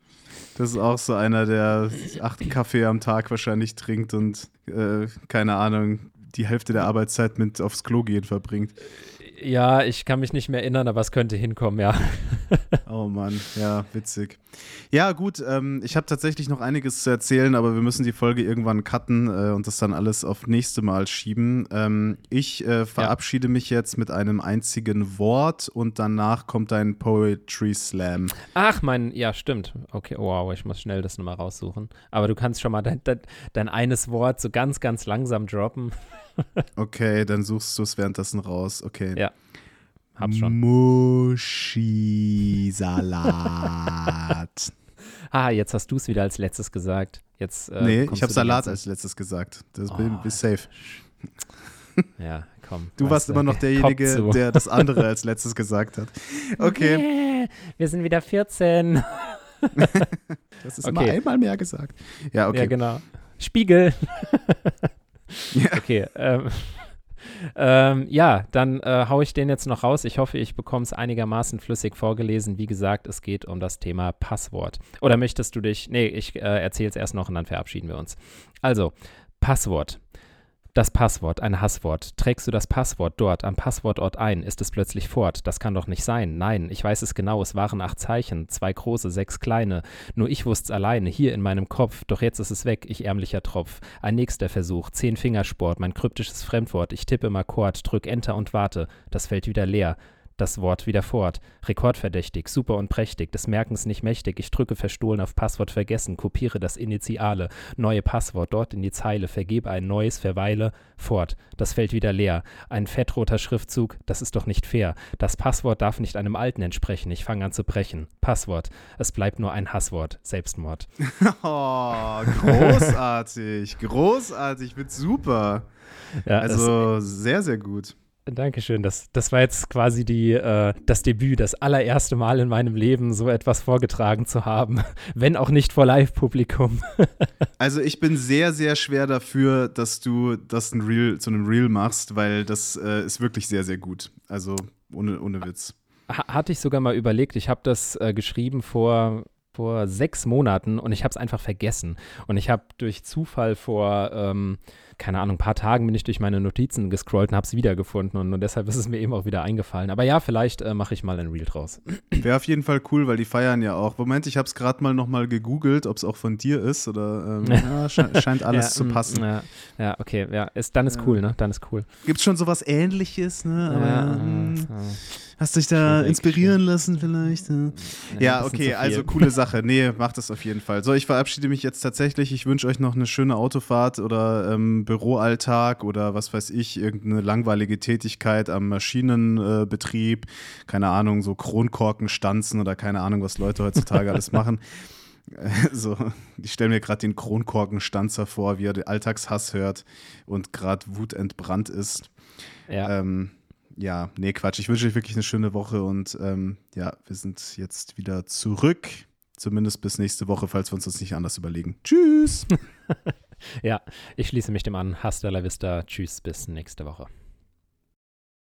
Das ist auch so einer, der acht Kaffee am Tag wahrscheinlich trinkt und äh, keine Ahnung, die Hälfte der Arbeitszeit mit aufs Klo gehen verbringt. Ja, ich kann mich nicht mehr erinnern, aber es könnte hinkommen, ja. oh Mann, ja, witzig. Ja, gut, ähm, ich habe tatsächlich noch einiges zu erzählen, aber wir müssen die Folge irgendwann cutten äh, und das dann alles auf nächste Mal schieben. Ähm, ich äh, verabschiede ja. mich jetzt mit einem einzigen Wort und danach kommt ein Poetry Slam. Ach, mein, ja, stimmt. Okay, wow, ich muss schnell das nochmal raussuchen. Aber du kannst schon mal dein, dein, dein eines Wort so ganz, ganz langsam droppen. Okay, dann suchst du es währenddessen raus. Okay. Ja. Hab's schon. Muschi-Salat. ah, jetzt hast du es wieder als letztes gesagt. Jetzt, äh, nee, ich habe Salat als letztes gesagt. Das oh, bin, safe. Ja, komm. Du warst immer noch derjenige, der das andere als letztes gesagt hat. Okay. Nee, wir sind wieder 14. das ist okay. immer einmal mehr gesagt. Ja, okay. Ja, genau. Spiegel. Ja. Okay. Ähm, ähm, ja, dann äh, haue ich den jetzt noch raus. Ich hoffe, ich bekomme es einigermaßen flüssig vorgelesen. Wie gesagt, es geht um das Thema Passwort. Oder möchtest du dich. Nee, ich äh, erzähle es erst noch und dann verabschieden wir uns. Also, Passwort. Das Passwort, ein Hasswort. Trägst du das Passwort dort am Passwortort ein, ist es plötzlich fort. Das kann doch nicht sein. Nein, ich weiß es genau, es waren acht Zeichen, zwei große, sechs kleine. Nur ich wusste's alleine, hier in meinem Kopf. Doch jetzt ist es weg, ich ärmlicher Tropf. Ein nächster Versuch, zehn Fingersport, mein kryptisches Fremdwort. Ich tippe im Akkord, drück Enter und warte. Das fällt wieder leer das Wort wieder fort. Rekordverdächtig, super und prächtig, des Merkens nicht mächtig. Ich drücke verstohlen auf Passwort vergessen, kopiere das Initiale, neue Passwort dort in die Zeile, vergebe ein neues, verweile, fort. Das fällt wieder leer. Ein fettroter Schriftzug, das ist doch nicht fair. Das Passwort darf nicht einem alten entsprechen. Ich fange an zu brechen. Passwort. Es bleibt nur ein Hasswort. Selbstmord. oh, großartig, großartig, wird super. Ja, also sehr, sehr gut. Dankeschön. Das, das war jetzt quasi die, äh, das Debüt, das allererste Mal in meinem Leben, so etwas vorgetragen zu haben, wenn auch nicht vor Live-Publikum. also ich bin sehr, sehr schwer dafür, dass du das ein Reel, zu einem Reel machst, weil das äh, ist wirklich sehr, sehr gut. Also ohne, ohne Witz. Hatte ich sogar mal überlegt. Ich habe das äh, geschrieben vor vor sechs Monaten und ich habe es einfach vergessen. Und ich habe durch Zufall vor ähm, keine Ahnung, ein paar Tagen bin ich durch meine Notizen gescrollt und habe es wiedergefunden und, und, deshalb ist es mir eben auch wieder eingefallen. Aber ja, vielleicht äh, mache ich mal ein Reel draus. Wäre auf jeden Fall cool, weil die feiern ja auch. Moment, ich habe es gerade mal nochmal gegoogelt, ob es auch von dir ist oder ähm, ja, sche scheint alles ja, zu mm, passen. Ja, ja, okay, ja, ist, dann ist cool, ne? Dann ist cool. Gibt es schon sowas ähnliches, ne? Aber, ja, ähm, Hast dich da inspirieren lassen vielleicht? Ja, ja okay, also coole Sache. Nee, macht das auf jeden Fall. So, ich verabschiede mich jetzt tatsächlich. Ich wünsche euch noch eine schöne Autofahrt oder ähm, Büroalltag oder was weiß ich, irgendeine langweilige Tätigkeit am Maschinenbetrieb. Äh, keine Ahnung, so Kronkorken stanzen oder keine Ahnung, was Leute heutzutage alles machen. So, ich stelle mir gerade den Kronkorkenstanzer vor, wie er den Alltagshass hört und gerade wutentbrannt ist. Ja. Ähm, ja, nee, Quatsch. Ich wünsche euch wirklich eine schöne Woche und ähm, ja, wir sind jetzt wieder zurück. Zumindest bis nächste Woche, falls wir uns das nicht anders überlegen. Tschüss! ja, ich schließe mich dem an. Hasta la vista. Tschüss, bis nächste Woche.